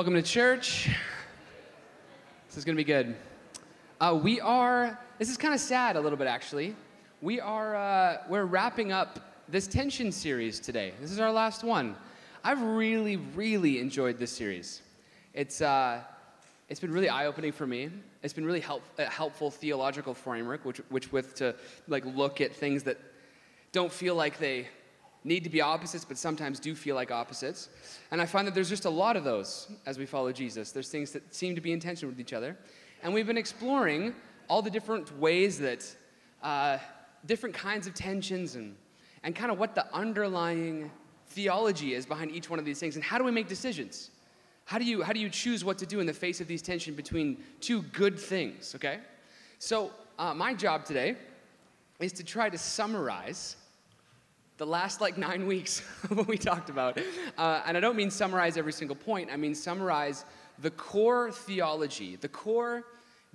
Welcome to church. This is going to be good. Uh, we are, this is kind of sad a little bit actually. We are, uh, we're wrapping up this tension series today. This is our last one. I've really, really enjoyed this series. It's, uh, it's been really eye-opening for me. It's been really help, a helpful theological framework, which, which with to like look at things that don't feel like they need to be opposites, but sometimes do feel like opposites. And I find that there's just a lot of those as we follow Jesus. There's things that seem to be in tension with each other. And we've been exploring all the different ways that, uh, different kinds of tensions and, and kind of what the underlying theology is behind each one of these things. And how do we make decisions? How do you, how do you choose what to do in the face of these tension between two good things, okay? So, uh, my job today is to try to summarize the last like nine weeks of what we talked about. Uh, and I don't mean summarize every single point, I mean summarize the core theology, the core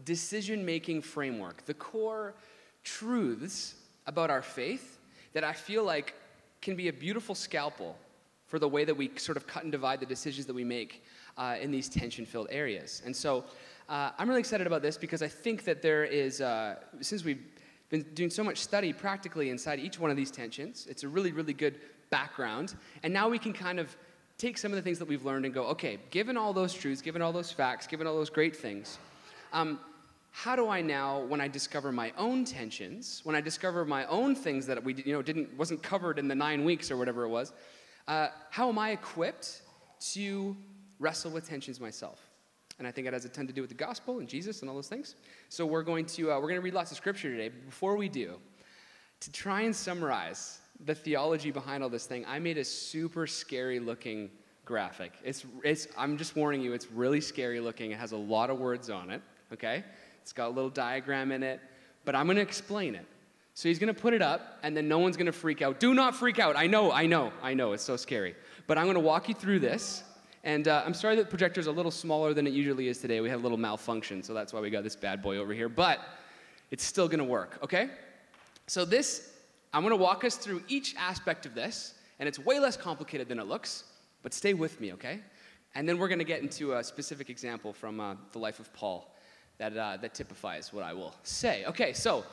decision making framework, the core truths about our faith that I feel like can be a beautiful scalpel for the way that we sort of cut and divide the decisions that we make uh, in these tension filled areas. And so uh, I'm really excited about this because I think that there is, uh, since we've been doing so much study practically inside each one of these tensions. It's a really, really good background. And now we can kind of take some of the things that we've learned and go, okay, given all those truths, given all those facts, given all those great things, um, how do I now, when I discover my own tensions, when I discover my own things that we you know didn't wasn't covered in the nine weeks or whatever it was, uh, how am I equipped to wrestle with tensions myself? And I think it has a ton to do with the gospel and Jesus and all those things. So we're going to, uh, we're going to read lots of scripture today. But before we do, to try and summarize the theology behind all this thing, I made a super scary looking graphic. It's, it's, I'm just warning you, it's really scary looking. It has a lot of words on it, okay? It's got a little diagram in it, but I'm going to explain it. So he's going to put it up, and then no one's going to freak out. Do not freak out. I know, I know, I know. It's so scary. But I'm going to walk you through this and uh, I'm sorry that the projector's a little smaller than it usually is today. We had a little malfunction, so that's why we got this bad boy over here. But it's still gonna work, okay? So this, I'm gonna walk us through each aspect of this, and it's way less complicated than it looks, but stay with me, okay? And then we're gonna get into a specific example from uh, the life of Paul that, uh, that typifies what I will say. Okay, so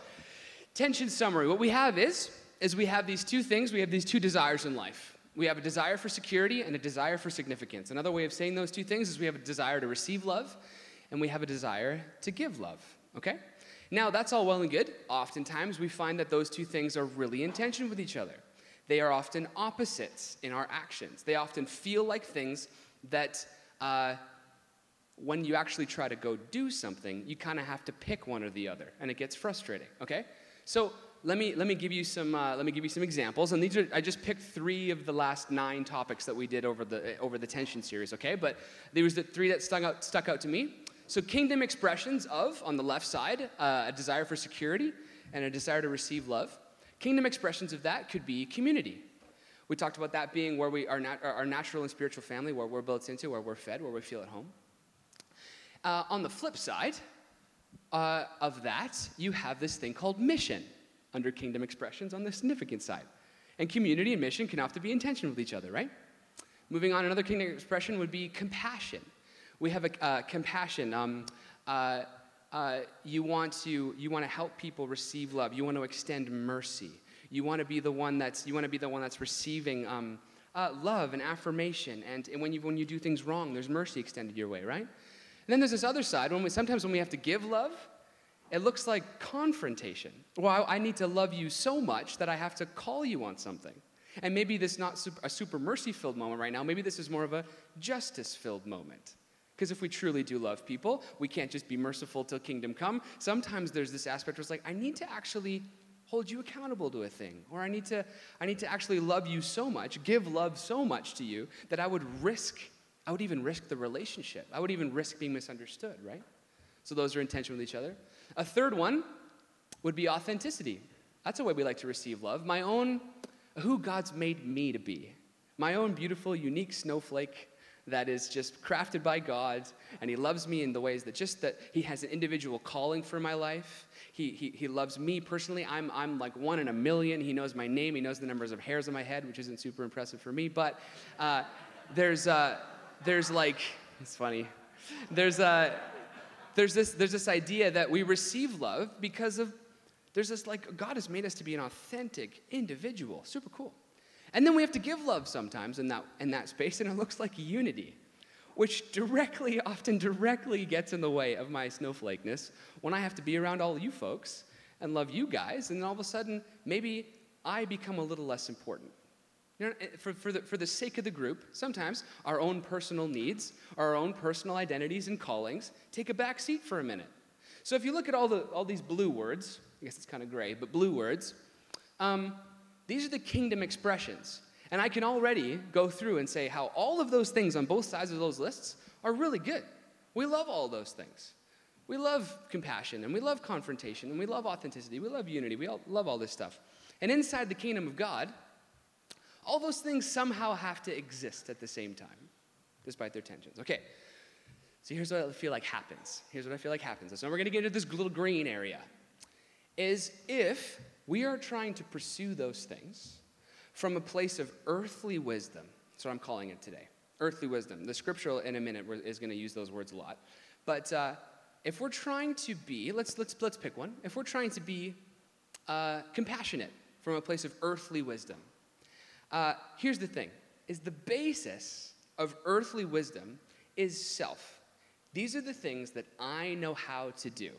tension summary. What we have is, is we have these two things, we have these two desires in life. We have a desire for security and a desire for significance. Another way of saying those two things is we have a desire to receive love and we have a desire to give love, okay? Now, that's all well and good. Oftentimes, we find that those two things are really in tension with each other. They are often opposites in our actions. They often feel like things that, uh, when you actually try to go do something, you kind of have to pick one or the other, and it gets frustrating, okay? So, let me, let me give you some uh, let me give you some examples. And these are i just picked three of the last nine topics that we did over the over the tension series okay? But there was the three that stuck out stuck out to me. So kingdom expressions of on the left side uh, a desire for security and a desire to receive love. Kingdom expressions of that could be community. We talked about that being where we are nat- our natural and spiritual family where we're built into where we're fed where we feel at home. Uh, on the flip side uh, of that you have this thing called mission under kingdom expressions on the significant side. And community and mission can often be in tension with each other, right? Moving on, another kingdom expression would be compassion. We have a uh, compassion. Um, uh, uh, you want to you want to help people receive love. You want to extend mercy. You want to be the one that's you want to be the one that's receiving um, uh, love and affirmation. And, and when you when you do things wrong, there's mercy extended your way, right? And then there's this other side when we, sometimes when we have to give love, it looks like confrontation. Well, I need to love you so much that I have to call you on something. And maybe this is not a super mercy filled moment right now. Maybe this is more of a justice filled moment. Because if we truly do love people, we can't just be merciful till kingdom come. Sometimes there's this aspect where it's like, I need to actually hold you accountable to a thing. Or I need to, I need to actually love you so much, give love so much to you, that I would risk, I would even risk the relationship. I would even risk being misunderstood, right? So those are in tension with each other. A third one would be authenticity. That's a way we like to receive love. My own, who God's made me to be. My own beautiful, unique snowflake that is just crafted by God, and He loves me in the ways that just that He has an individual calling for my life. He, he, he loves me personally. I'm, I'm like one in a million. He knows my name. He knows the numbers of hairs on my head, which isn't super impressive for me. But uh, there's, uh, there's like, It's funny. There's, a, there's, this, there's this idea that we receive love because of, there's this like, God has made us to be an authentic individual. Super cool. And then we have to give love sometimes in that, in that space, and it looks like unity, which directly, often directly gets in the way of my snowflakeness when I have to be around all you folks and love you guys, and then all of a sudden, maybe I become a little less important. You know, for, for, the, for the sake of the group, sometimes our own personal needs, our own personal identities and callings take a back seat for a minute. So if you look at all, the, all these blue words, I guess it's kind of gray, but blue words, um, these are the kingdom expressions. And I can already go through and say how all of those things on both sides of those lists are really good. We love all those things. We love compassion and we love confrontation and we love authenticity. We love unity. We all love all this stuff. And inside the kingdom of God, all those things somehow have to exist at the same time, despite their tensions. Okay, so here's what I feel like happens. Here's what I feel like happens. So we're going to get into this little green area. Is if we are trying to pursue those things from a place of earthly wisdom, that's what I'm calling it today. Earthly wisdom. The scriptural in a minute is going to use those words a lot. But uh, if we're trying to be, let's, let's, let's pick one. If we're trying to be uh, compassionate from a place of earthly wisdom, uh, here's the thing is the basis of earthly wisdom is self. These are the things that i know how to do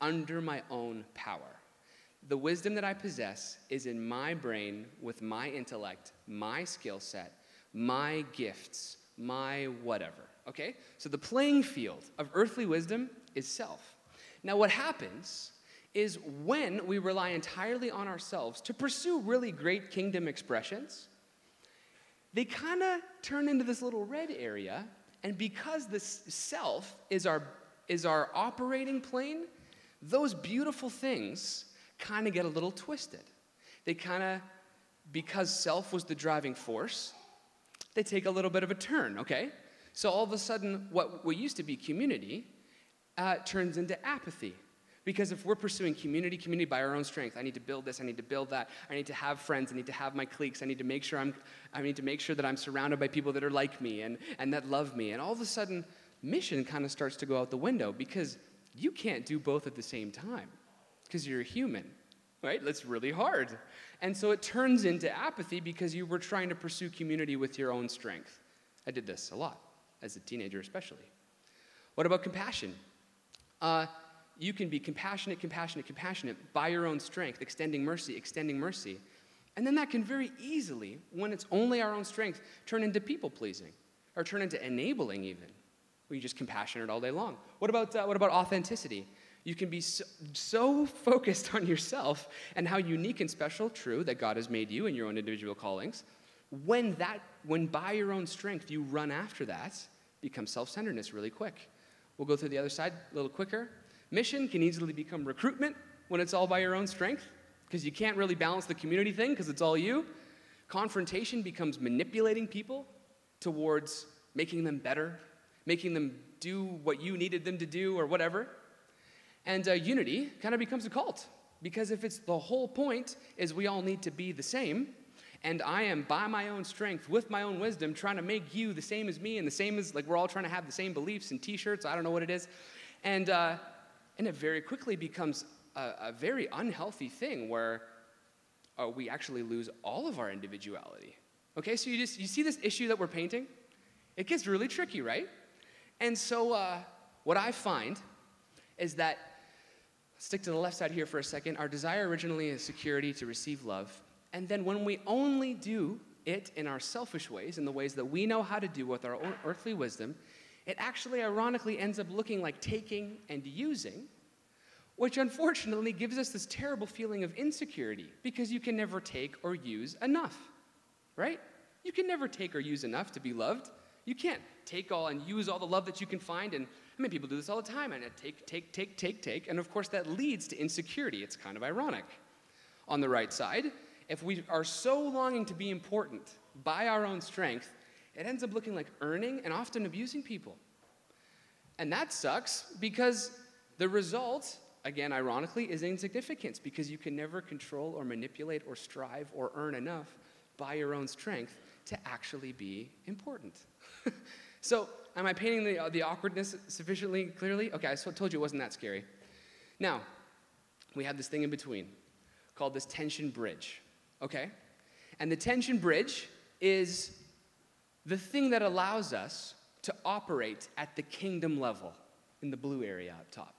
under my own power. The wisdom that i possess is in my brain with my intellect my skill set my gifts my whatever okay? So the playing field of earthly wisdom is self. Now what happens is when we rely entirely on ourselves to pursue really great kingdom expressions, they kind of turn into this little red area. And because this self is our, is our operating plane, those beautiful things kind of get a little twisted. They kind of, because self was the driving force, they take a little bit of a turn, okay? So all of a sudden, what, what used to be community uh, turns into apathy because if we're pursuing community, community by our own strength, I need to build this, I need to build that, I need to have friends, I need to have my cliques, I need to make sure I'm, I need to make sure that I'm surrounded by people that are like me and, and that love me. And all of a sudden, mission kind of starts to go out the window because you can't do both at the same time because you're a human, right? That's really hard. And so it turns into apathy because you were trying to pursue community with your own strength. I did this a lot, as a teenager especially. What about compassion? Uh, you can be compassionate, compassionate, compassionate by your own strength, extending mercy, extending mercy. And then that can very easily, when it's only our own strength, turn into people pleasing or turn into enabling, even. Where you just compassionate all day long. What about, uh, what about authenticity? You can be so, so focused on yourself and how unique and special, true, that God has made you in your own individual callings. When that, when by your own strength you run after that, becomes self-centeredness really quick. We'll go through the other side a little quicker. Mission can easily become recruitment when it's all by your own strength, because you can't really balance the community thing because it's all you. Confrontation becomes manipulating people towards making them better, making them do what you needed them to do or whatever. And uh, unity kind of becomes a cult because if it's the whole point is we all need to be the same, and I am by my own strength, with my own wisdom, trying to make you the same as me and the same as like we're all trying to have the same beliefs and T-shirts. I don't know what it is, and uh, and it very quickly becomes a, a very unhealthy thing where uh, we actually lose all of our individuality. Okay, so you just you see this issue that we're painting? It gets really tricky, right? And so uh, what I find is that stick to the left side here for a second. Our desire originally is security to receive love, and then when we only do it in our selfish ways, in the ways that we know how to do with our earthly wisdom, it actually ironically ends up looking like taking and using, which unfortunately gives us this terrible feeling of insecurity because you can never take or use enough, right? You can never take or use enough to be loved. You can't take all and use all the love that you can find. And I mean, people do this all the time, and take, take, take, take, take. And of course, that leads to insecurity. It's kind of ironic. On the right side, if we are so longing to be important by our own strength, it ends up looking like earning and often abusing people. And that sucks because the result, again, ironically, is insignificance because you can never control or manipulate or strive or earn enough by your own strength to actually be important. so Am I painting the, uh, the awkwardness sufficiently clearly? Okay, I told you it wasn't that scary. Now, we have this thing in between called this tension bridge, okay? And the tension bridge is the thing that allows us to operate at the kingdom level in the blue area up top.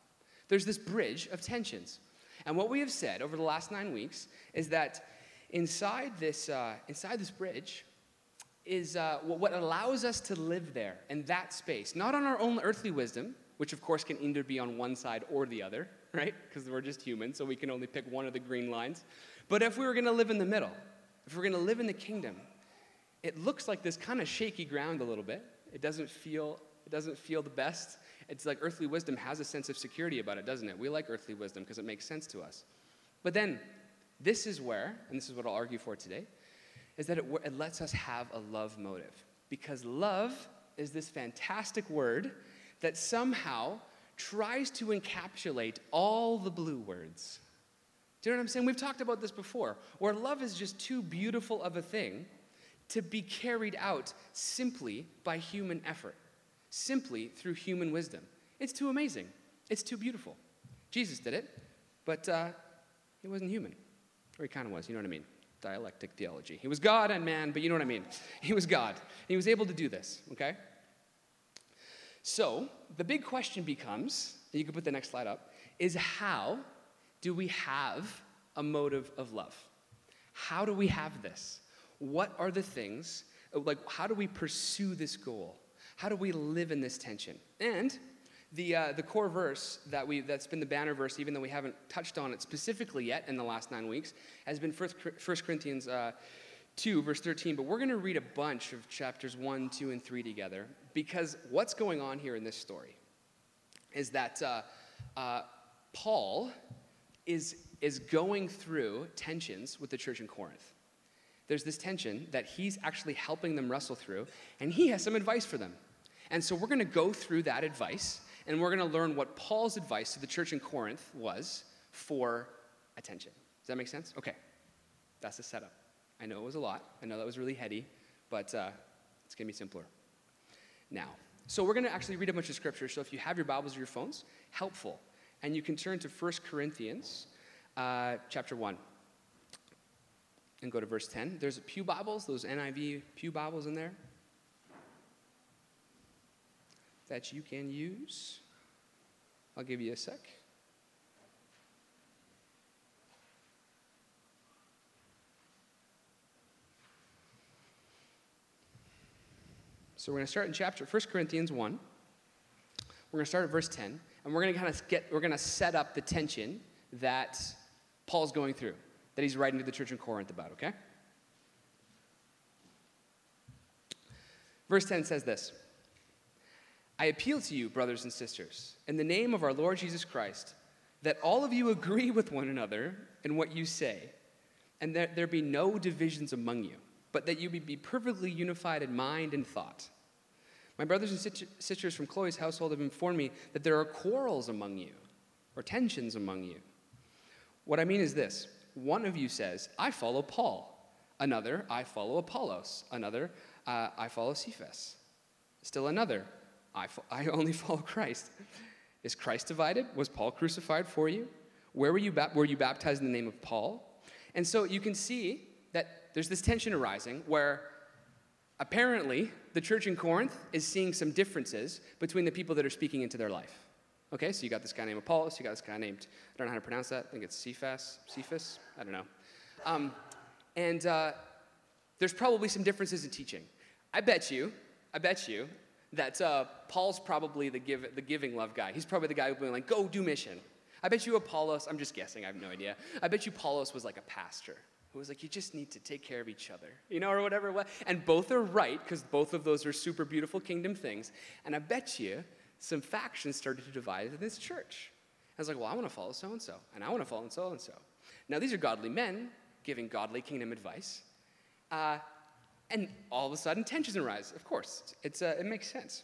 There's this bridge of tensions. And what we have said over the last nine weeks is that inside this, uh, inside this bridge is uh, what allows us to live there in that space, not on our own earthly wisdom, which of course can either be on one side or the other, right? Because we're just human, so we can only pick one of the green lines. But if we were going to live in the middle, if we're going to live in the kingdom, it looks like this kind of shaky ground a little bit. It doesn't feel it doesn't feel the best. It's like earthly wisdom has a sense of security about it, doesn't it? We like earthly wisdom because it makes sense to us. But then this is where, and this is what I'll argue for today, is that it, it lets us have a love motive. Because love is this fantastic word that somehow tries to encapsulate all the blue words. Do you know what I'm saying? We've talked about this before, where love is just too beautiful of a thing to be carried out simply by human effort, simply through human wisdom. It's too amazing. It's too beautiful. Jesus did it, but uh, he wasn't human. Or he kind of was, you know what I mean? Dialectic theology. He was God and man, but you know what I mean? He was God. He was able to do this, okay? So, the big question becomes, you can put the next slide up, is how do we have a motive of love? How do we have this? What are the things, like, how do we pursue this goal? How do we live in this tension? And the, uh, the core verse that we, that's been the banner verse, even though we haven't touched on it specifically yet in the last nine weeks, has been 1 Corinthians uh, 2, verse 13, but we're going to read a bunch of chapters 1, 2, and 3 together because what's going on here in this story is that uh, uh, Paul is, is going through tensions with the church in Corinth. There's this tension that he's actually helping them wrestle through, and he has some advice for them. And so we're going to go through that advice, and we're going to learn what Paul's advice to the church in Corinth was for attention. Does that make sense? Okay, that's the setup. I know it was a lot. I know that was really heady, but uh, it's going to be simpler. Now, so we're going to actually read a bunch of scripture. So if you have your Bibles or your phones, helpful. And you can turn to 1 Corinthians uh, chapter 1 and go to verse 10. There's Pew Bibles, those NIV Pew Bibles in there that you can use. I'll give you a sec. So we're going to start in chapter 1 Corinthians 1. We're going to start at verse 10, and we're going to kind of get we're going to set up the tension that Paul's going through, that he's writing to the church in Corinth about, okay? Verse 10 says this I appeal to you, brothers and sisters, in the name of our Lord Jesus Christ, that all of you agree with one another in what you say, and that there be no divisions among you but that you be perfectly unified in mind and thought. My brothers and sisters from Chloe's household have informed me that there are quarrels among you, or tensions among you. What I mean is this one of you says, I follow Paul. Another, I follow Apollos. Another, uh, I follow Cephas. Still another, I, fo- I only follow Christ. Is Christ divided? Was Paul crucified for you? Where were you, ba- were you baptized in the name of Paul? And so you can see that there's this tension arising where apparently the church in Corinth is seeing some differences between the people that are speaking into their life. Okay, so you got this guy named Apollos, you got this guy named, I don't know how to pronounce that, I think it's Cephas, Cephas, I don't know. Um, and uh, there's probably some differences in teaching. I bet you, I bet you that uh, Paul's probably the, give, the giving love guy. He's probably the guy who's like, go do mission. I bet you Apollos, I'm just guessing, I have no idea. I bet you Apollos was like a pastor who was like, you just need to take care of each other, you know, or whatever. And both are right, because both of those are super beautiful kingdom things. And I bet you some factions started to divide in this church. I was like, well, I want to follow so and so, and I want to follow so and so. Now, these are godly men giving godly kingdom advice. Uh, and all of a sudden, tensions arise. Of course, it's, uh, it makes sense.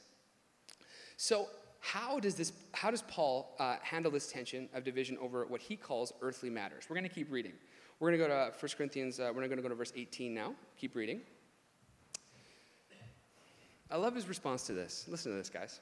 So, how does, this, how does Paul uh, handle this tension of division over what he calls earthly matters? We're going to keep reading. We're going to go to 1 Corinthians, uh, we're going to go to verse 18 now. Keep reading. I love his response to this. Listen to this, guys.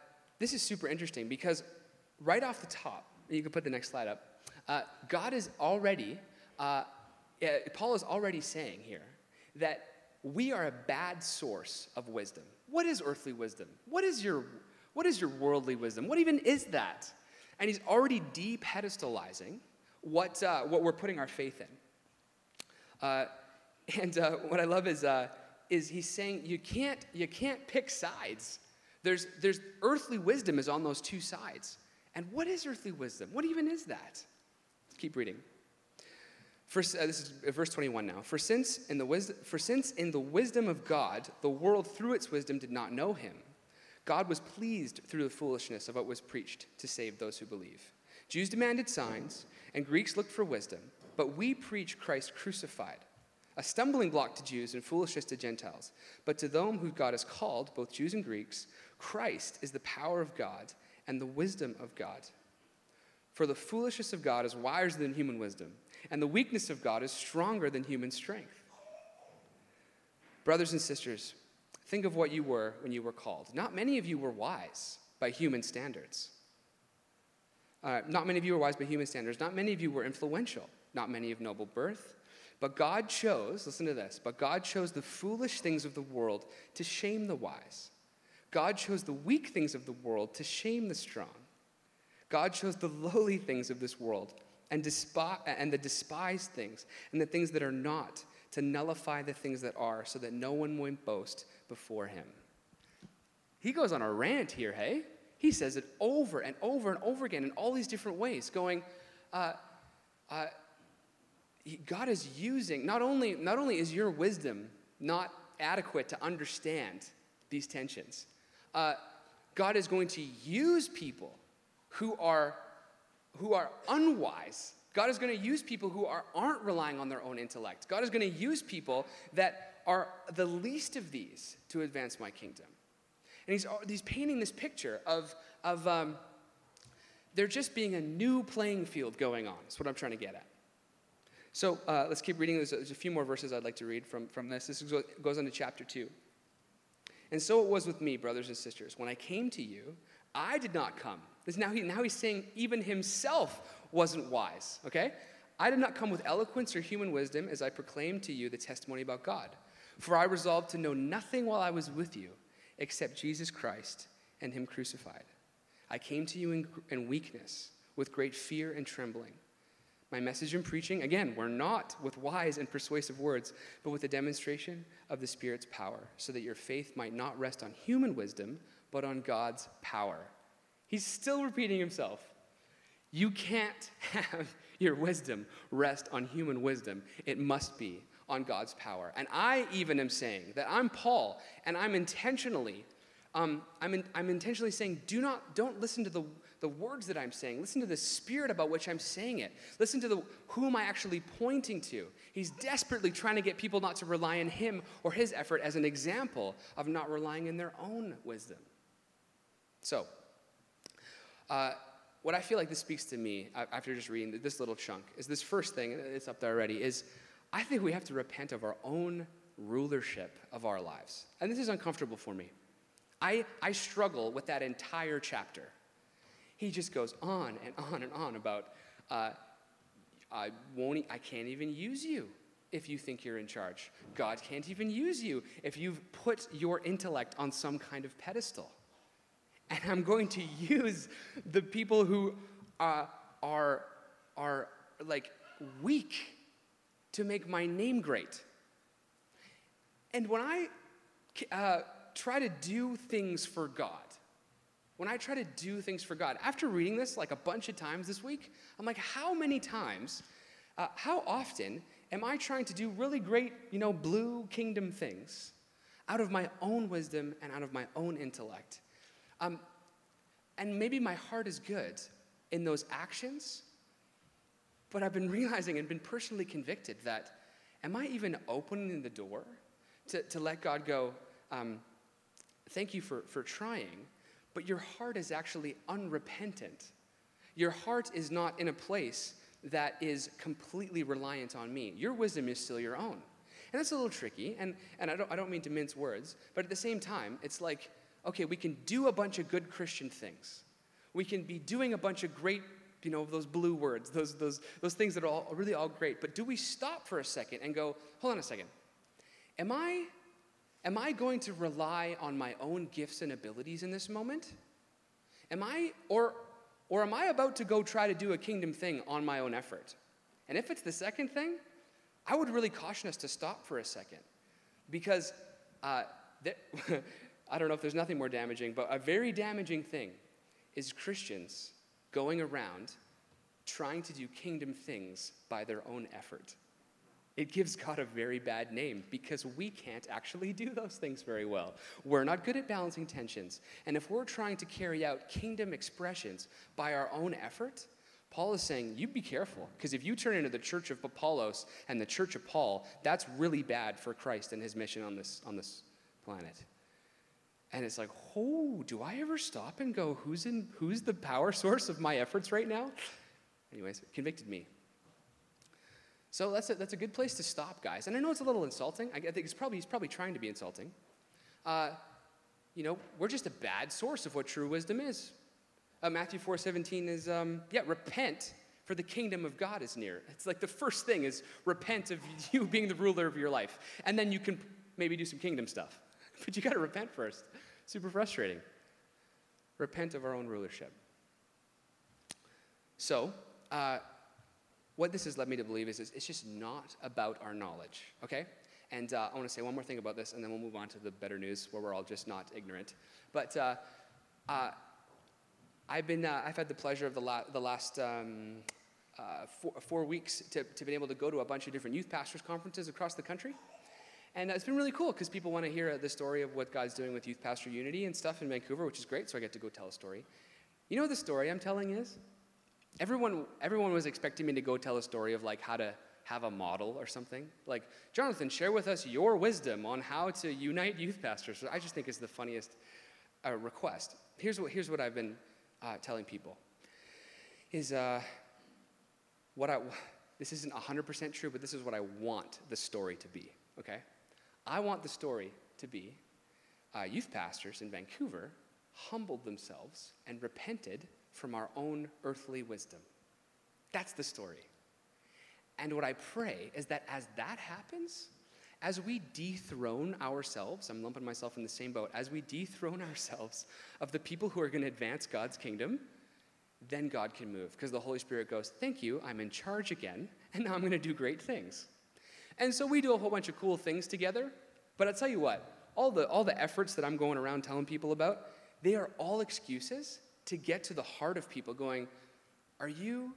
this is super interesting because right off the top, you can put the next slide up, uh, God is already, uh, Paul is already saying here that we are a bad source of wisdom. What is earthly wisdom? What is your, what is your worldly wisdom? What even is that? And he's already depedestalizing what, uh, what we're putting our faith in. Uh, and uh, what I love is, uh, is he's saying you can't, you can't pick sides. There's, there's earthly wisdom is on those two sides. And what is earthly wisdom? What even is that? Let's keep reading. First, uh, this is verse 21 now. For since, in the wisdom, for since in the wisdom of God, the world through its wisdom did not know him, God was pleased through the foolishness of what was preached to save those who believe. Jews demanded signs, and Greeks looked for wisdom, but we preach Christ crucified, a stumbling block to Jews and foolishness to Gentiles. But to them who God has called, both Jews and Greeks, Christ is the power of God and the wisdom of God. For the foolishness of God is wiser than human wisdom, and the weakness of God is stronger than human strength. Brothers and sisters, think of what you were when you were called. Not many of you were wise by human standards. Uh, not many of you were wise by human standards. Not many of you were influential. Not many of noble birth. But God chose, listen to this, but God chose the foolish things of the world to shame the wise. God chose the weak things of the world to shame the strong. God chose the lowly things of this world and, and the despised things and the things that are not to nullify the things that are so that no one may boast before him. He goes on a rant here, hey? He says it over and over and over again in all these different ways, going, uh, uh, God is using, not only, not only is your wisdom not adequate to understand these tensions, uh, God is going to use people who are, who are unwise. God is going to use people who are, aren't relying on their own intellect. God is going to use people that are the least of these to advance my kingdom. And he's, he's painting this picture of, of um, there just being a new playing field going on. That's what I'm trying to get at. So uh, let's keep reading. There's, there's, a few more verses I'd like to read from, from this. This goes on to chapter 2. And so it was with me, brothers and sisters. When I came to you, I did not come. This now, he, now he's saying even himself wasn't wise, okay? I did not come with eloquence or human wisdom as I proclaimed to you the testimony about God. For I resolved to know nothing while I was with you except Jesus Christ and him crucified. I came to you in, in weakness, with great fear and trembling. My message and preaching, again, were not with wise and persuasive words, but with a demonstration of the Spirit's power, so that your faith might not rest on human wisdom, but on God's power. He's still repeating himself. You can't have your wisdom rest on human wisdom, it must be on God's power. And I even am saying that I'm Paul, and I'm intentionally. Um, I'm, in, I'm intentionally saying, do not, don't listen to the the words that I'm saying. Listen to the spirit about which I'm saying it. Listen to the who am I actually pointing to. He's desperately trying to get people not to rely on him or his effort as an example of not relying in their own wisdom. So, uh, what I feel like this speaks to me after just reading this little chunk is this first thing, it's up there already, is I think we have to repent of our own rulership of our lives. And this is uncomfortable for me. I, I struggle with that entire chapter he just goes on and on and on about, uh, I, won't, I can't even use you if you think you're in charge. God can't even use you if you've put your intellect on some kind of pedestal. And I'm going to use the people who uh, are, are like weak to make my name great. And when I uh, try to do things for God, when I try to do things for God, after reading this like a bunch of times this week, I'm like, how many times, uh, how often am I trying to do really great, you know, blue kingdom things? out of my own wisdom and out of my own intellect. Um, and maybe my heart is good in those actions, but I've been realizing and been personally convicted that am I even opening the door to, to let God go, um, thank you for, for trying, but your heart is actually unrepentant. Your heart is not in a place that is completely reliant on me. Your wisdom is still your own. And that's a little tricky, and, and I, don't, I don't mean to mince words, but at the same time, it's like, okay, we can do a bunch of good Christian things. We can be doing a bunch of great, you know, those blue words, those, those, those things that are all, really all great. But do we stop for a second and go, hold on a second. Am I, am I going to rely on my own gifts and abilities in this moment? Am I, or, or am I about to go try to do a kingdom thing on my own effort? And if it's the second thing, I would really caution us to stop for a second because uh, I don't know if there's nothing more damaging, but a very damaging thing is Christians going around trying to do kingdom things by their own effort. It gives God a very bad name because we can't actually do those things very well. We're not good at balancing tensions. And if we're trying to carry out kingdom expressions by our own effort, Paul is saying, you be careful, because if you turn into the church of Apollos and the church of Paul, that's really bad for Christ and his mission on this, on this planet. And it's like, oh, do I ever stop and go, who's, in, who's the power source of my efforts right now? Anyways, convicted me. So that's a, that's a good place to stop, guys. And I know it's a little insulting. I think it's probably, he's probably trying to be insulting. Uh, you know, we're just a bad source of what true wisdom is. Uh, Matthew 4 17 is, um, yeah, repent, for the kingdom of God is near. It's like the first thing is repent of you being the ruler of your life. And then you can maybe do some kingdom stuff. But you got to repent first. Super frustrating. Repent of our own rulership. So, uh, what this has led me to believe is, is, it's just not about our knowledge, okay? And uh, I want to say one more thing about this, and then we'll move on to the better news where we're all just not ignorant. But uh, uh I've, been, uh, I've had the pleasure of the, la- the last um, uh, four, four, weeks to, to be able to go to a bunch of different youth pastors conferences across the country. And uh, it's been really cool because people want to hear the story of what God's doing with Youth Pastor Unity and stuff in Vancouver, which is great. So I get to go tell a story. You know what the story I'm telling is? Everyone, everyone was expecting me to go tell a story of like how to have a model or something. Like, Jonathan, share with us your wisdom on how to unite youth pastors. I just think is the funniest uh, request. Here's what, here's what I've been uh, telling people is uh, what I, this isn't 100% true, but this is what I want the story to be, okay? I want the story to be uh, youth pastors in Vancouver humbled themselves and repented from our own earthly wisdom. That's the story. And what I pray is that as that happens, as we dethrone ourselves, I'm lumping myself in the same boat, as we dethrone ourselves of the people who are going to advance God's kingdom, then God can move. Because the Holy Spirit goes, Thank you, I'm in charge again, and now I'm going to do great things. And so we do a whole bunch of cool things together. But I'll tell you what, all the, all the efforts that I'm going around telling people about, they are all excuses to get to the heart of people going, Are you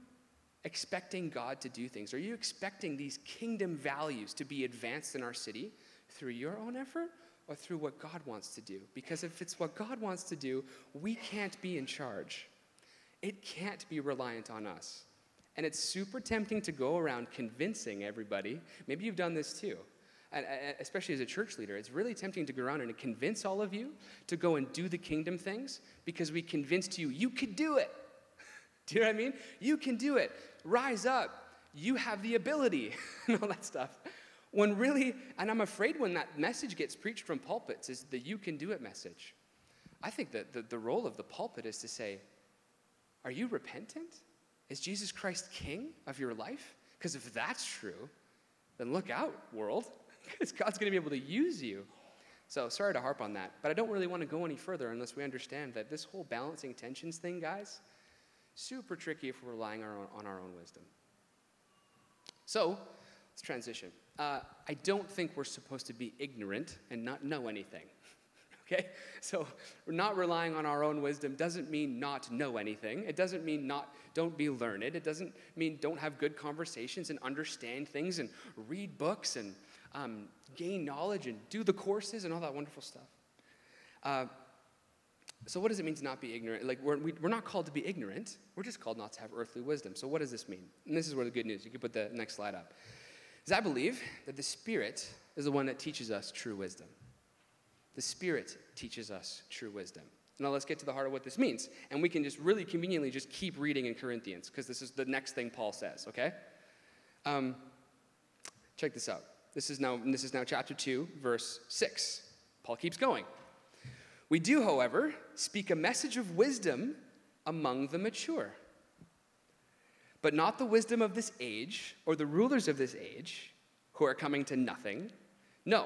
expecting God to do things? Are you expecting these kingdom values to be advanced in our city through your own effort or through what God wants to do? Because if it's what God wants to do, we can't be in charge. It can't be reliant on us. And it's super tempting to go around convincing everybody. Maybe you've done this too. And especially as a church leader, it's really tempting to go around and convince all of you to go and do the kingdom things because we convinced you you could do it. Do you know what I mean? You can do it. Rise up. You have the ability, and all that stuff. When really, and I'm afraid when that message gets preached from pulpits, is the you can do it message. I think that the, the role of the pulpit is to say, Are you repentant? Is Jesus Christ king of your life? Because if that's true, then look out, world, because God's going to be able to use you. So sorry to harp on that, but I don't really want to go any further unless we understand that this whole balancing tensions thing, guys, super tricky if we're relying on our own wisdom. So let's transition. Uh, I don't think we're supposed to be ignorant and not know anything. okay? So not relying on our own wisdom doesn't mean not know anything. It doesn't mean not don't be learned. It doesn't mean don't have good conversations and understand things and read books and um, gain knowledge and do the courses and all that wonderful stuff. Uh, so, what does it mean to not be ignorant? Like, we're, we, we are not called to be ignorant. We're just called not to have earthly wisdom. So, what does this mean? And this is where the good news. You can put the next slide up. Is I believe that the Spirit is the one that teaches us true wisdom. The Spirit teaches us true wisdom. Now let's get to the heart of what this means. And we can just really conveniently just keep reading in Corinthians because this is the next thing Paul says, okay? Um, check this out. This is, now, this is now chapter 2, verse 6. Paul keeps going. We do, however, speak a message of wisdom among the mature, but not the wisdom of this age or the rulers of this age who are coming to nothing. No,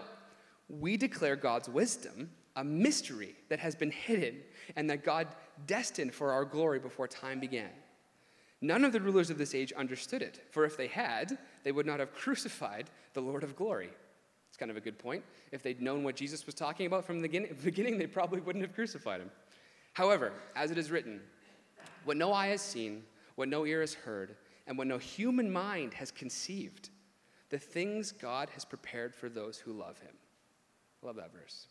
we declare God's wisdom a mystery that has been hidden and that God destined for our glory before time began. None of the rulers of this age understood it, for if they had, they would not have crucified the Lord of glory. It's kind of a good point. If they'd known what Jesus was talking about from the beginning, they probably wouldn't have crucified him. However, as it is written, what no eye has seen, what no ear has heard, and what no human mind has conceived, the things God has prepared for those who love him. love that verse.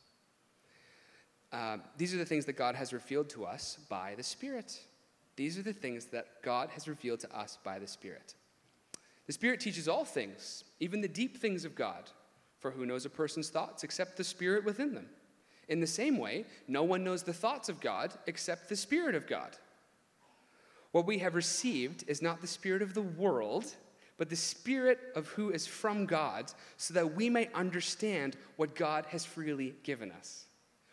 Uh, these are the things that God has revealed to us by the Spirit. These are the things that God has revealed to us by the Spirit. The Spirit teaches all things, even the deep things of God. For who knows a person's thoughts except the Spirit within them? In the same way, no one knows the thoughts of God except the Spirit of God. What we have received is not the Spirit of the world, but the Spirit of who is from God, so that we may understand what God has freely given us.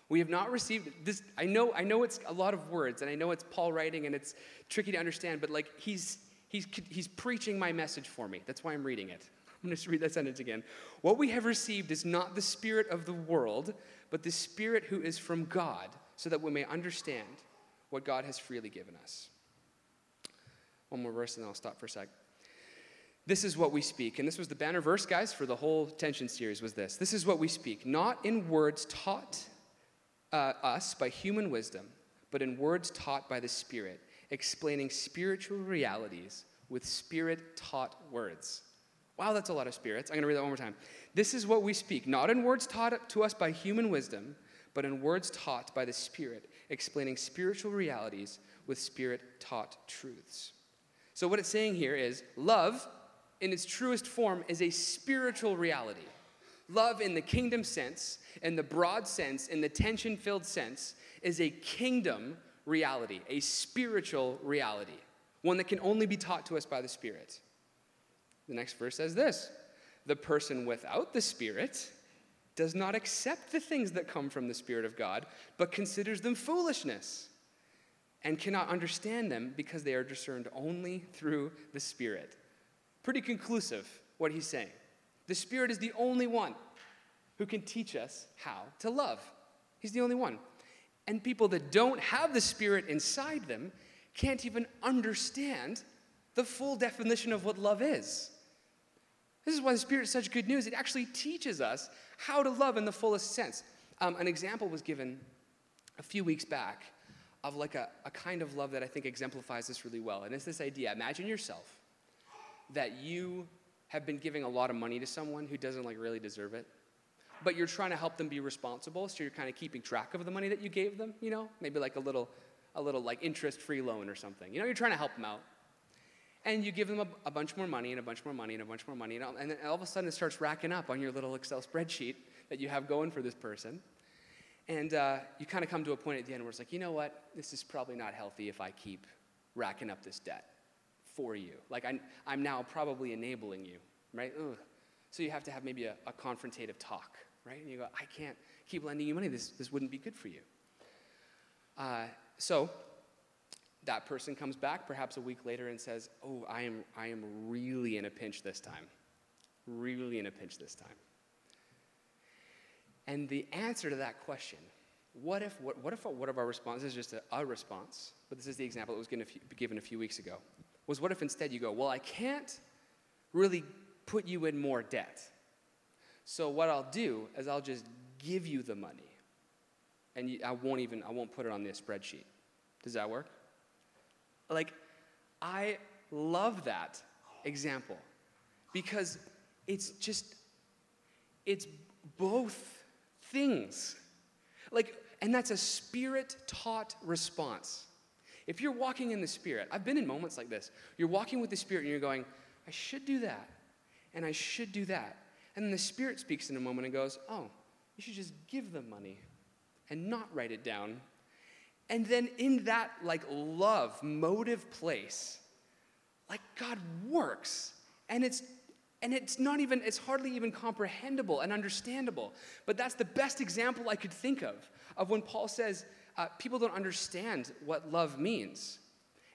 We have not received this. I know, I know it's a lot of words, and I know it's Paul writing, and it's tricky to understand, but like he's, he's, he's preaching my message for me. That's why I'm reading it. I'm going to read that sentence again. What we have received is not the spirit of the world, but the spirit who is from God, so that we may understand what God has freely given us. One more verse, and then I'll stop for a sec. This is what we speak. And this was the banner verse, guys, for the whole tension series was this. This is what we speak, not in words taught uh, us by human wisdom, but in words taught by the Spirit, explaining spiritual realities with spirit taught words. Wow, that's a lot of spirits. I'm going to read that one more time. This is what we speak, not in words taught to us by human wisdom, but in words taught by the Spirit, explaining spiritual realities with spirit taught truths. So, what it's saying here is love, in its truest form, is a spiritual reality. Love, in the kingdom sense, in the broad sense, in the tension filled sense, is a kingdom reality, a spiritual reality, one that can only be taught to us by the Spirit. The next verse says this The person without the Spirit does not accept the things that come from the Spirit of God, but considers them foolishness and cannot understand them because they are discerned only through the Spirit. Pretty conclusive what he's saying. The Spirit is the only one who can teach us how to love. He's the only one. And people that don't have the Spirit inside them can't even understand the full definition of what love is. This is why the Spirit is such good news. It actually teaches us how to love in the fullest sense. Um, an example was given a few weeks back of like a, a kind of love that I think exemplifies this really well. And it's this idea imagine yourself that you have been giving a lot of money to someone who doesn't like really deserve it but you're trying to help them be responsible so you're kind of keeping track of the money that you gave them you know? Maybe like a little a little like interest free loan or something. You know you're trying to help them out. And you give them a, a, bunch more money and a bunch more money and a bunch more money and all, and then all of a sudden it starts racking up on your little excel spreadsheet that you have going for this person. And uh, you kind of come to a point at the end where it's like you know what? This is probably not healthy if i keep racking up this debt for you like i'm, I'm now probably enabling you right Ugh. so you have to have maybe a, a confrontative talk right and you go i can't keep lending you money this, this wouldn't be good for you uh, so that person comes back perhaps a week later and says, Oh, I am, I am really in a pinch this time. Really in a pinch this time. And the answer to that question, what if, what, what if what of our responses is just a, a, response, but this is the example that was given a few weeks ago, was what if instead you go, Well, I can't really put you in more debt. So what I'll do is I'll just give you the money. And you, I won't even, I won't put it on the spreadsheet. Does that work? Like, I love that example because it's just, It's both things. Like, and that's a spirit taught response. If you're walking in the Spirit, I've been in moments like this. You're walking with the Spirit and you're going, I should do that, and I should do that. And then the Spirit speaks in a moment and goes, Oh, you should just give them money and not write it down. And then in that like love, motive place, like God works. And it's and it's not even it's hardly even comprehensible and understandable but that's the best example i could think of of when paul says uh, people don't understand what love means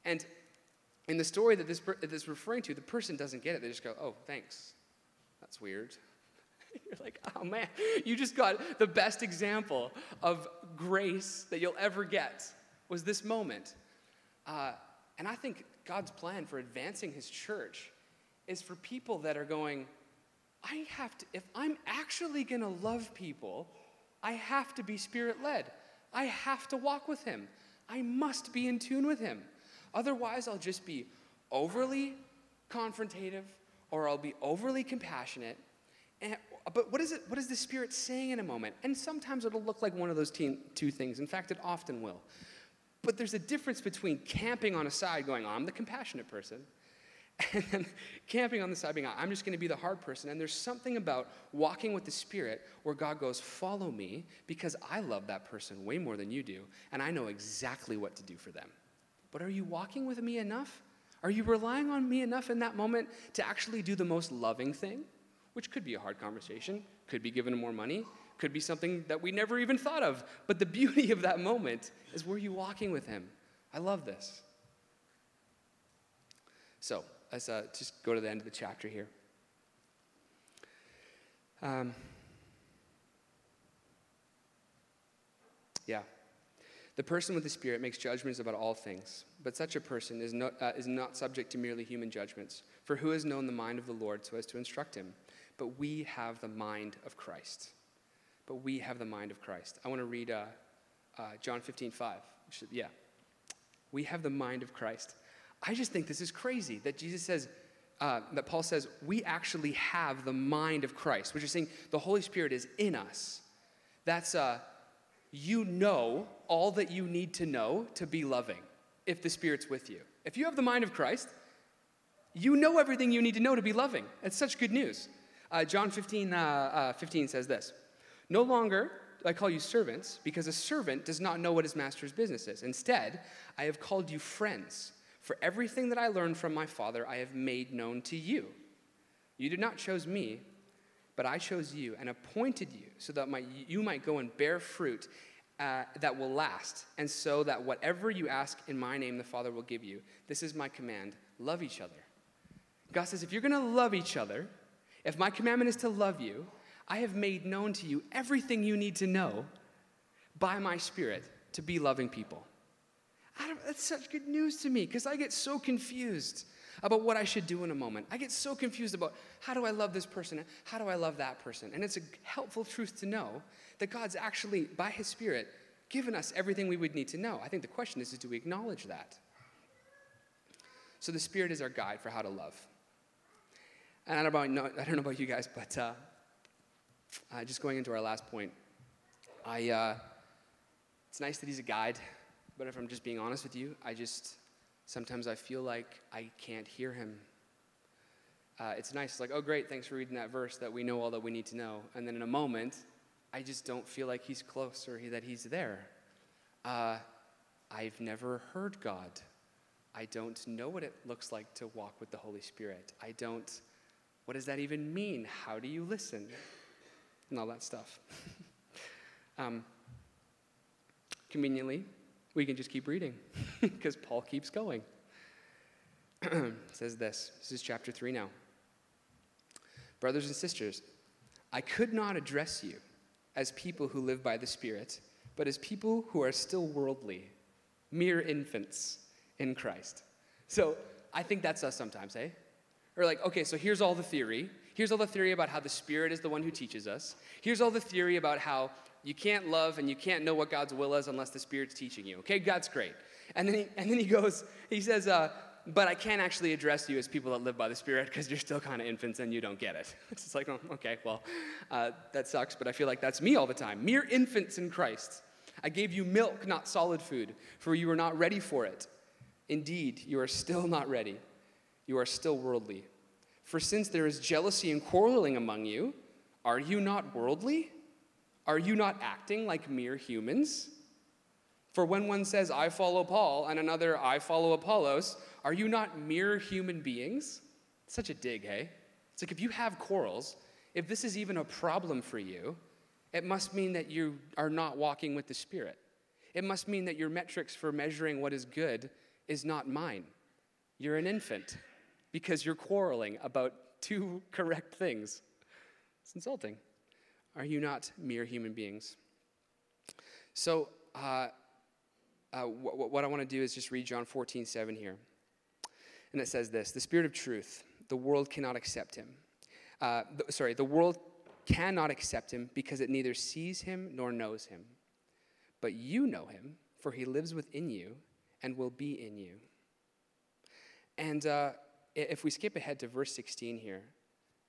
and in the story that this, that this is referring to the person doesn't get it they just go oh thanks that's weird You're like, oh man, you just got the best example of grace that you'll ever get was this moment. Uh, and I think God's plan for advancing his church is for people that are going, I have to, if I'm actually going to love people, I have to be spirit led. I have to walk with him. I must be in tune with him. Otherwise, I'll just be overly confrontative or I'll be overly compassionate and, but what is it? What is the Spirit saying in a moment? And sometimes it'll look like one of those two things. In fact, it often will. But there's a difference between camping on a side, going, oh, "I'm the compassionate person," and then camping on the side, being, "I'm just going to be the hard person." And there's something about walking with the Spirit where God goes, "Follow me," because I love that person way more than you do, and I know exactly what to do for them. But are you walking with me enough? Are you relying on me enough in that moment to actually do the most loving thing? which could be a hard conversation, could be given more money, could be something that we never even thought of. But the beauty of that moment is were you walking with him? I love this. So let's uh, just go to the end of the chapter here. Um, yeah. The person with the Spirit makes judgments about all things, but such a person is not, uh, is not subject to merely human judgments. For who has known the mind of the Lord so as to instruct him? but we have the mind of Christ. But we have the mind of Christ. I want to read uh, uh, John 15, 5. Should, yeah. We have the mind of Christ. I just think this is crazy that Jesus says, uh, that Paul says, we actually have the mind of Christ, which is saying the Holy Spirit is in us. That's, uh, you know all that you need to know to be loving if the Spirit's with you. If you have the mind of Christ, you know everything you need to know to be loving. It's such good news. Uh, John 15, uh, uh, 15 says this No longer I call you servants, because a servant does not know what his master's business is. Instead, I have called you friends. For everything that I learned from my Father, I have made known to you. You did not choose me, but I chose you and appointed you so that my, you might go and bear fruit uh, that will last, and so that whatever you ask in my name, the Father will give you. This is my command love each other. God says, if you're going to love each other, if my commandment is to love you, I have made known to you everything you need to know by my Spirit to be loving people. That's such good news to me because I get so confused about what I should do in a moment. I get so confused about how do I love this person? How do I love that person? And it's a helpful truth to know that God's actually, by His Spirit, given us everything we would need to know. I think the question is, is do we acknowledge that? So the Spirit is our guide for how to love. And I don't, about, I don't know about you guys, but uh, uh, just going into our last point, I, uh, it's nice that he's a guide, but if I'm just being honest with you, I just, sometimes I feel like I can't hear him. Uh, it's nice, it's like, oh, great, thanks for reading that verse that we know all that we need to know. And then in a moment, I just don't feel like he's close or he, that he's there. Uh, I've never heard God. I don't know what it looks like to walk with the Holy Spirit. I don't what does that even mean? How do you listen? And all that stuff. um, conveniently, we can just keep reading because Paul keeps going. says this. This is chapter 3 now. Brothers and sisters, I could not address you as people who live by the Spirit, but as people who are still worldly, mere infants in Christ. So I think that's us sometimes, eh? Or like, okay, so here's all the theory. Here's all the theory about how the Spirit is the one who teaches us. Here's all the theory about how you can't love and you can't know what God's will is unless the Spirit's teaching you. Okay, God's great. And then he, and then he goes, he says, uh, but I can't actually address you as people that live by the Spirit because you're still kind of infants and you don't get it. It's like, oh, okay, well, uh, that sucks, but I feel like that's me all the time. Mere infants in Christ. I gave you milk, not solid food, for you were not ready for it. Indeed, you are still not ready. You are still worldly. For since there is jealousy and quarreling among you, are you not worldly? Are you not acting like mere humans? For when one says, I follow Paul, and another, I follow Apollos, are you not mere human beings? such a dig, hey? It's like if you have quarrels, if this is even a problem for you, it must mean that you are not walking with the Spirit. It must mean that your metrics for measuring what is good is not mine. You're an infant because you're quarreling about two correct things. It's insulting. Are you not mere human beings? So, uh, uh, wh- what I want to do is just read John 14, 7 here. And it says this The Spirit of truth, the world cannot accept him. Uh, th- sorry, the world cannot accept him because it neither sees him nor knows him. But you know him, for he lives within you and will be in you. And uh, if we skip ahead to verse 16 here,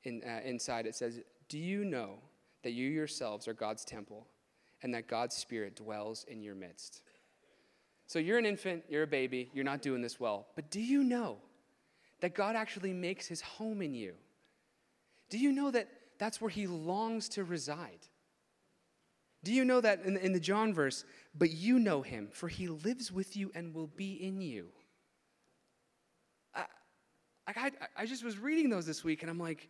in, uh, inside it says, Do you know that you yourselves are God's temple and that God's Spirit dwells in your midst? So you're an infant, you're a baby, you're not doing this well. But do you know that God actually makes his home in you? Do you know that that's where he longs to reside? Do you know that in the, in the John verse, but you know him, for he lives with you and will be in you? I, I, I just was reading those this week and I'm like,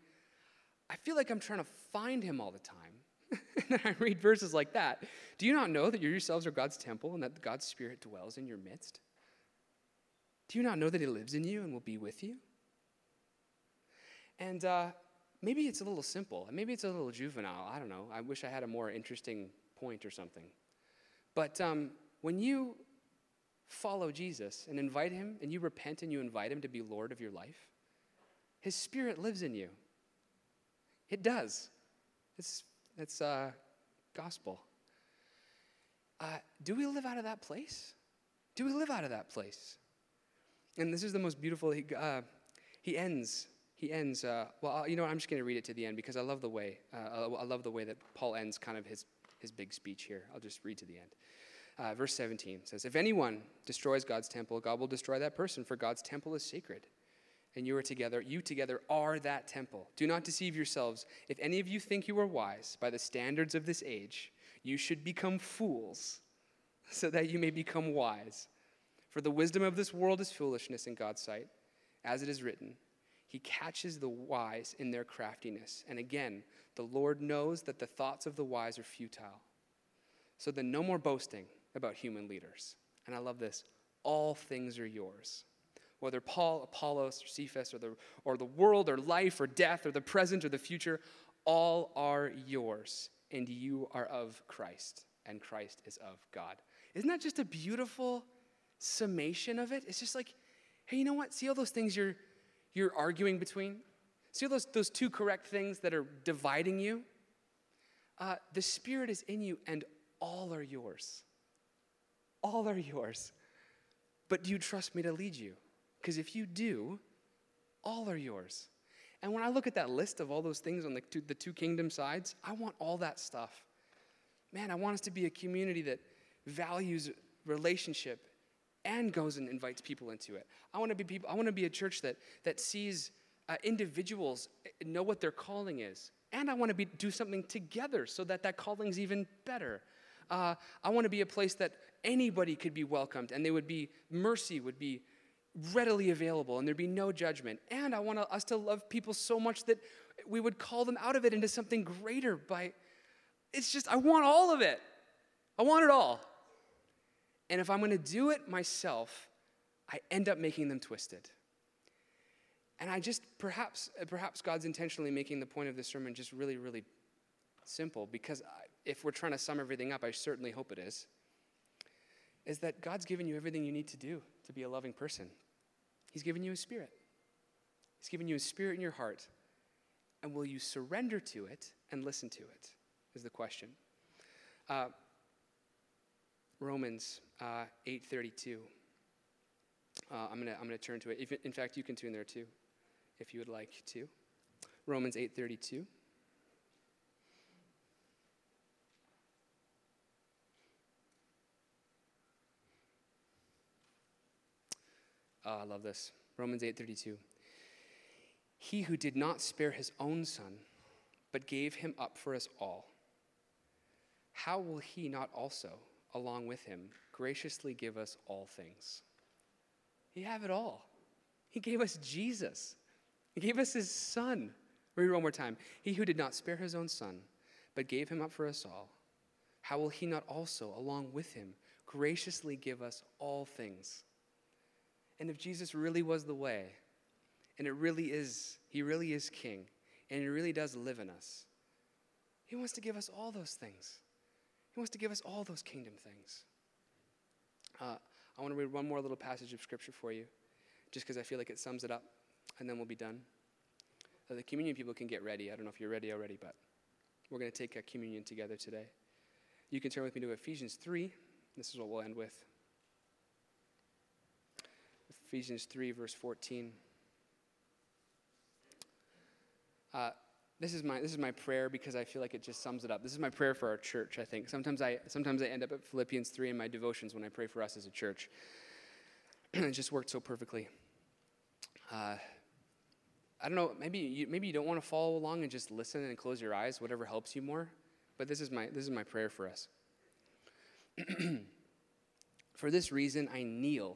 I feel like I'm trying to find him all the time. and I read verses like that. Do you not know that you yourselves are God's temple and that God's Spirit dwells in your midst? Do you not know that He lives in you and will be with you? And uh, maybe it's a little simple. Maybe it's a little juvenile. I don't know. I wish I had a more interesting point or something. But um, when you follow Jesus and invite Him, and you repent and you invite Him to be Lord of your life, His Spirit lives in you. It does. It's it's uh, gospel. Uh, do we live out of that place? Do we live out of that place? And this is the most beautiful. He, uh, he ends. He ends. Uh, well, you know, what, I'm just going to read it to the end because I love the way. Uh, I love the way that Paul ends kind of his his big speech here. I'll just read to the end. Uh, verse 17 says, "If anyone destroys God's temple, God will destroy that person, for God's temple is sacred." And you are together, you together are that temple. Do not deceive yourselves. If any of you think you are wise by the standards of this age, you should become fools so that you may become wise. For the wisdom of this world is foolishness in God's sight. As it is written, He catches the wise in their craftiness. And again, the Lord knows that the thoughts of the wise are futile. So then, no more boasting about human leaders. And I love this all things are yours whether Paul, Apollos, or Cephas, or the, or the world, or life, or death, or the present, or the future, all are yours, and you are of Christ, and Christ is of God. Isn't that just a beautiful summation of it? It's just like, hey, you know what? See all those things you're, you're arguing between? See all those, those two correct things that are dividing you? Uh, the Spirit is in you, and all are yours. All are yours. But do you trust me to lead you? Because if you do, all are yours. And when I look at that list of all those things on the two, the two kingdom sides, I want all that stuff. Man, I want us to be a community that values relationship and goes and invites people into it. I want to be people. I want to be a church that that sees uh, individuals know what their calling is, and I want to be do something together so that that calling is even better. Uh, I want to be a place that anybody could be welcomed, and they would be mercy would be readily available and there'd be no judgment. And I want us to love people so much that we would call them out of it into something greater by it's just I want all of it. I want it all. And if I'm going to do it myself, I end up making them twisted. And I just perhaps perhaps God's intentionally making the point of this sermon just really really simple because if we're trying to sum everything up, I certainly hope it is. Is that God's given you everything you need to do to be a loving person. He's given you a spirit. He's given you a spirit in your heart. And will you surrender to it and listen to it? Is the question. Uh, Romans uh, 8:32. Uh, I'm going to I'm gonna turn to it. If, in fact, you can tune there too, if you would like to. Romans 8.32. Oh, I love this. Romans 8:32. He who did not spare his own son, but gave him up for us all, how will he not also, along with him, graciously give us all things? He have it all. He gave us Jesus. He gave us his son. Read one more time. He who did not spare his own son, but gave him up for us all, how will he not also, along with him, graciously give us all things? And if Jesus really was the way, and it really is, he really is king, and he really does live in us, he wants to give us all those things. He wants to give us all those kingdom things. Uh, I want to read one more little passage of scripture for you, just because I feel like it sums it up, and then we'll be done. Uh, the communion people can get ready. I don't know if you're ready already, but we're going to take communion together today. You can turn with me to Ephesians 3. This is what we'll end with. Ephesians 3, verse 14. Uh, this is my this is my prayer because I feel like it just sums it up. This is my prayer for our church. I think sometimes I sometimes I end up at Philippians three in my devotions when I pray for us as a church. it just worked so perfectly. Uh, I don't know. Maybe you, maybe you don't want to follow along and just listen and close your eyes. Whatever helps you more. But this is my this is my prayer for us. for this reason, I kneel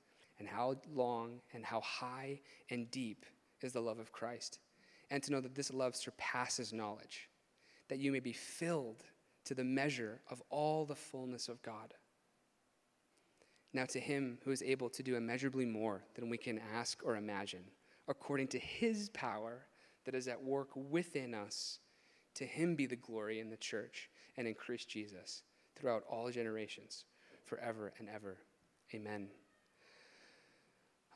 and how long and how high and deep is the love of Christ, and to know that this love surpasses knowledge, that you may be filled to the measure of all the fullness of God. Now, to him who is able to do immeasurably more than we can ask or imagine, according to his power that is at work within us, to him be the glory in the church and in Christ Jesus throughout all generations, forever and ever. Amen.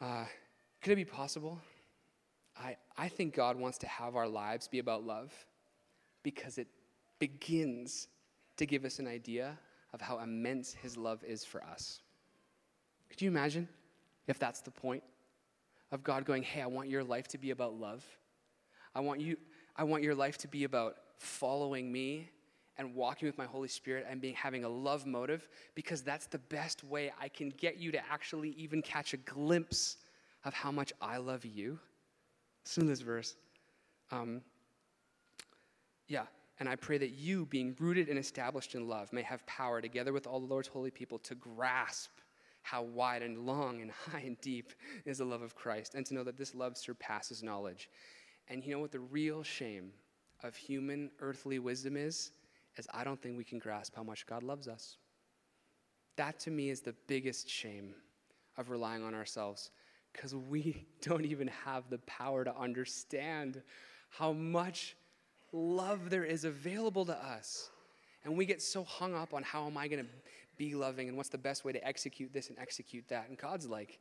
Uh, could it be possible? I, I think God wants to have our lives be about love because it begins to give us an idea of how immense His love is for us. Could you imagine if that's the point of God going, Hey, I want your life to be about love? I want, you, I want your life to be about following me and walking with my Holy Spirit and being having a love motive because that's the best way I can get you to actually even catch a glimpse of how much I love you. Listen to this verse. Um, yeah, and I pray that you, being rooted and established in love, may have power, together with all the Lord's holy people, to grasp how wide and long and high and deep is the love of Christ, and to know that this love surpasses knowledge. And you know what the real shame of human earthly wisdom is? Is I don't think we can grasp how much God loves us. That to me is the biggest shame of relying on ourselves because we don't even have the power to understand how much love there is available to us. And we get so hung up on how am I going to be loving and what's the best way to execute this and execute that. And God's like,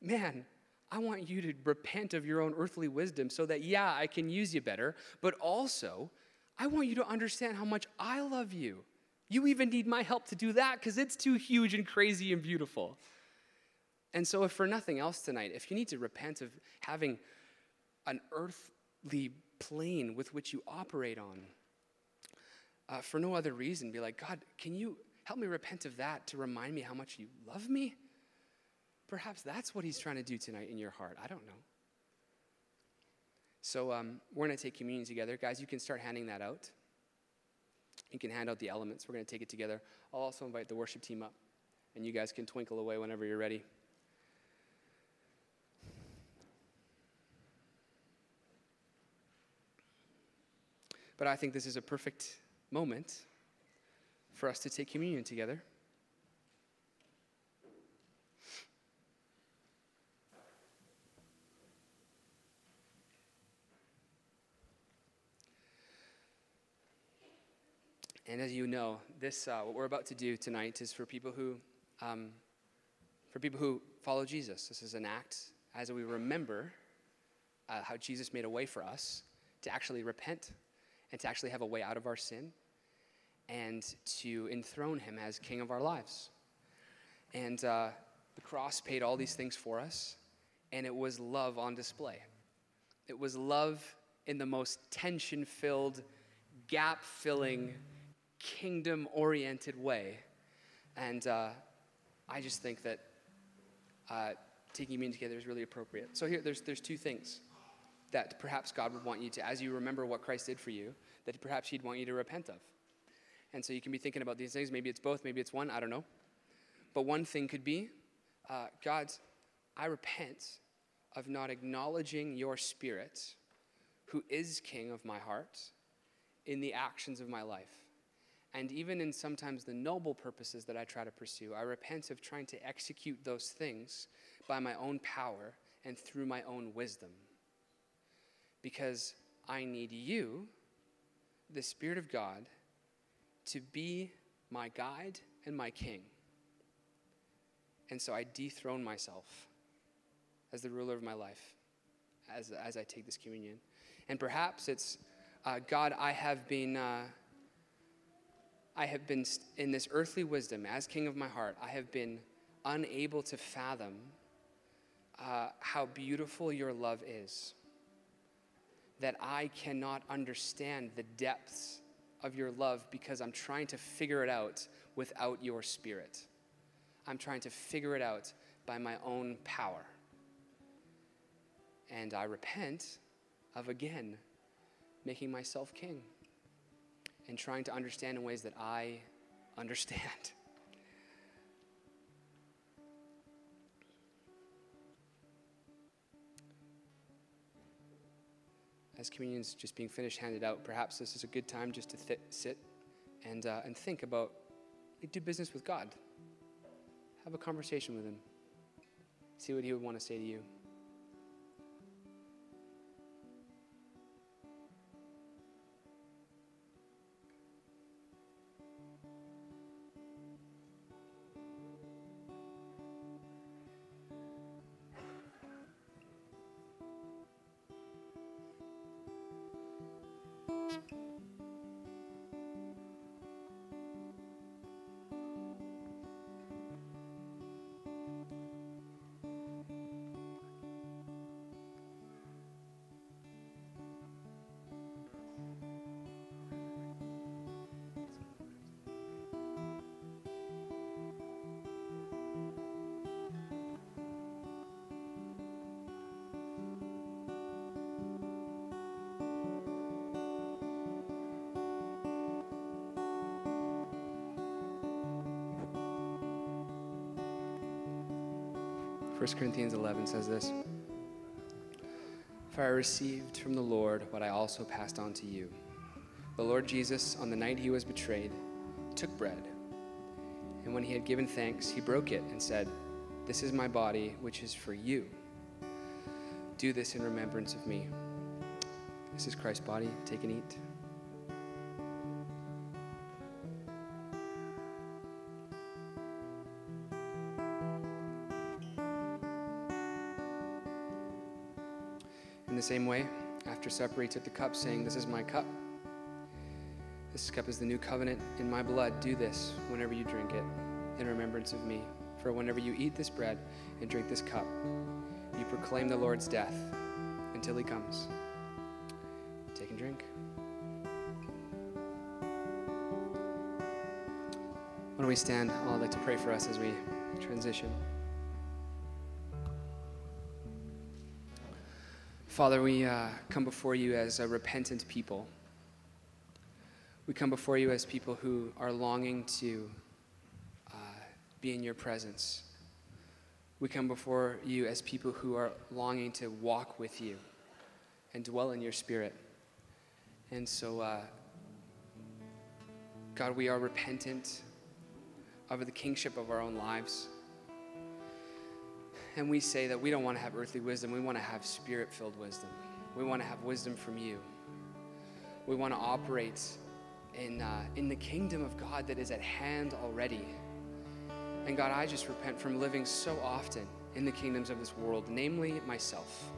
man, I want you to repent of your own earthly wisdom so that, yeah, I can use you better, but also I want you to understand how much I love you. You even need my help to do that because it's too huge and crazy and beautiful. And so, if for nothing else tonight, if you need to repent of having an earthly plane with which you operate on, uh, for no other reason, be like, God, can you help me repent of that to remind me how much you love me? Perhaps that's what He's trying to do tonight in your heart. I don't know. So um, we're going to take communion together. Guys, you can start handing that out. You can hand out the elements. We're going to take it together. I'll also invite the worship team up, and you guys can twinkle away whenever you're ready. But I think this is a perfect moment for us to take communion together. And as you know, this uh, what we're about to do tonight is for people who, um, for people who follow Jesus. This is an act as we remember uh, how Jesus made a way for us to actually repent and to actually have a way out of our sin and to enthrone Him as King of our lives. And uh, the cross paid all these things for us, and it was love on display. It was love in the most tension filled, gap filling, kingdom oriented way. And uh, I just think that uh, taking meeting together is really appropriate. So here, there's, there's two things that perhaps God would want you to, as you remember what Christ did for you, that perhaps He'd want you to repent of. And so you can be thinking about these things. Maybe it's both, maybe it's one, I don't know. But one thing could be uh, God, I repent of not acknowledging your spirit, who is king of my heart, in the actions of my life. And even in sometimes the noble purposes that I try to pursue, I repent of trying to execute those things by my own power and through my own wisdom. Because I need you, the Spirit of God, to be my guide and my king. And so I dethrone myself as the ruler of my life as, as I take this communion. And perhaps it's, uh, God, I have been. Uh, I have been in this earthly wisdom as king of my heart, I have been unable to fathom uh, how beautiful your love is. That I cannot understand the depths of your love because I'm trying to figure it out without your spirit. I'm trying to figure it out by my own power. And I repent of again making myself king and trying to understand in ways that I understand. As communion's just being finished, handed out, perhaps this is a good time just to th- sit and, uh, and think about do business with God. Have a conversation with Him. See what He would want to say to you. First Corinthians 11 says this For I received from the Lord what I also passed on to you. The Lord Jesus, on the night he was betrayed, took bread, and when he had given thanks, he broke it and said, This is my body, which is for you. Do this in remembrance of me. This is Christ's body. Take and eat. Same way, after supper, he took the cup, saying, This is my cup. This cup is the new covenant in my blood. Do this whenever you drink it in remembrance of me. For whenever you eat this bread and drink this cup, you proclaim the Lord's death until he comes. Take and drink. Why don't we stand? I'd like to pray for us as we transition. Father, we uh, come before you as a repentant people. We come before you as people who are longing to uh, be in your presence. We come before you as people who are longing to walk with you and dwell in your spirit. And so, uh, God, we are repentant of the kingship of our own lives and we say that we don't want to have earthly wisdom, we want to have spirit filled wisdom. We want to have wisdom from you. We want to operate in, uh, in the kingdom of God that is at hand already. And God, I just repent from living so often in the kingdoms of this world, namely myself.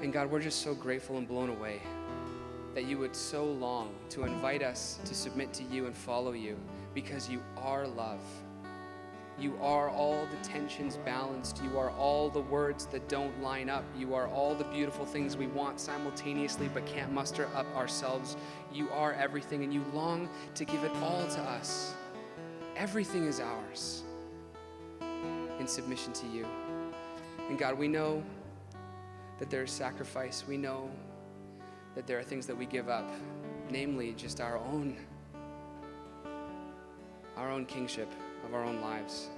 And God, we're just so grateful and blown away that you would so long to invite us to submit to you and follow you because you are love. You are all the tensions balanced. You are all the words that don't line up. You are all the beautiful things we want simultaneously but can't muster up ourselves. You are everything, and you long to give it all to us. Everything is ours in submission to you. And God, we know that there is sacrifice. We know that there are things that we give up, namely just our own our own kingship of our own lives.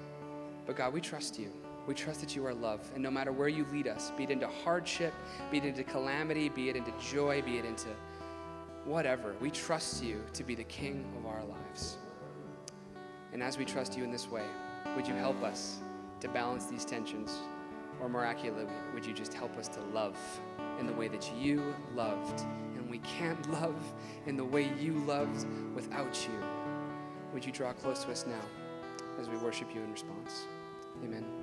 But God, we trust you. We trust that you are love. And no matter where you lead us, be it into hardship, be it into calamity, be it into joy, be it into whatever, we trust you to be the king of our lives. And as we trust you in this way, would you help us to balance these tensions? Or miraculously, would you just help us to love in the way that you loved? And we can't love in the way you loved without you. Would you draw close to us now as we worship you in response? Amen.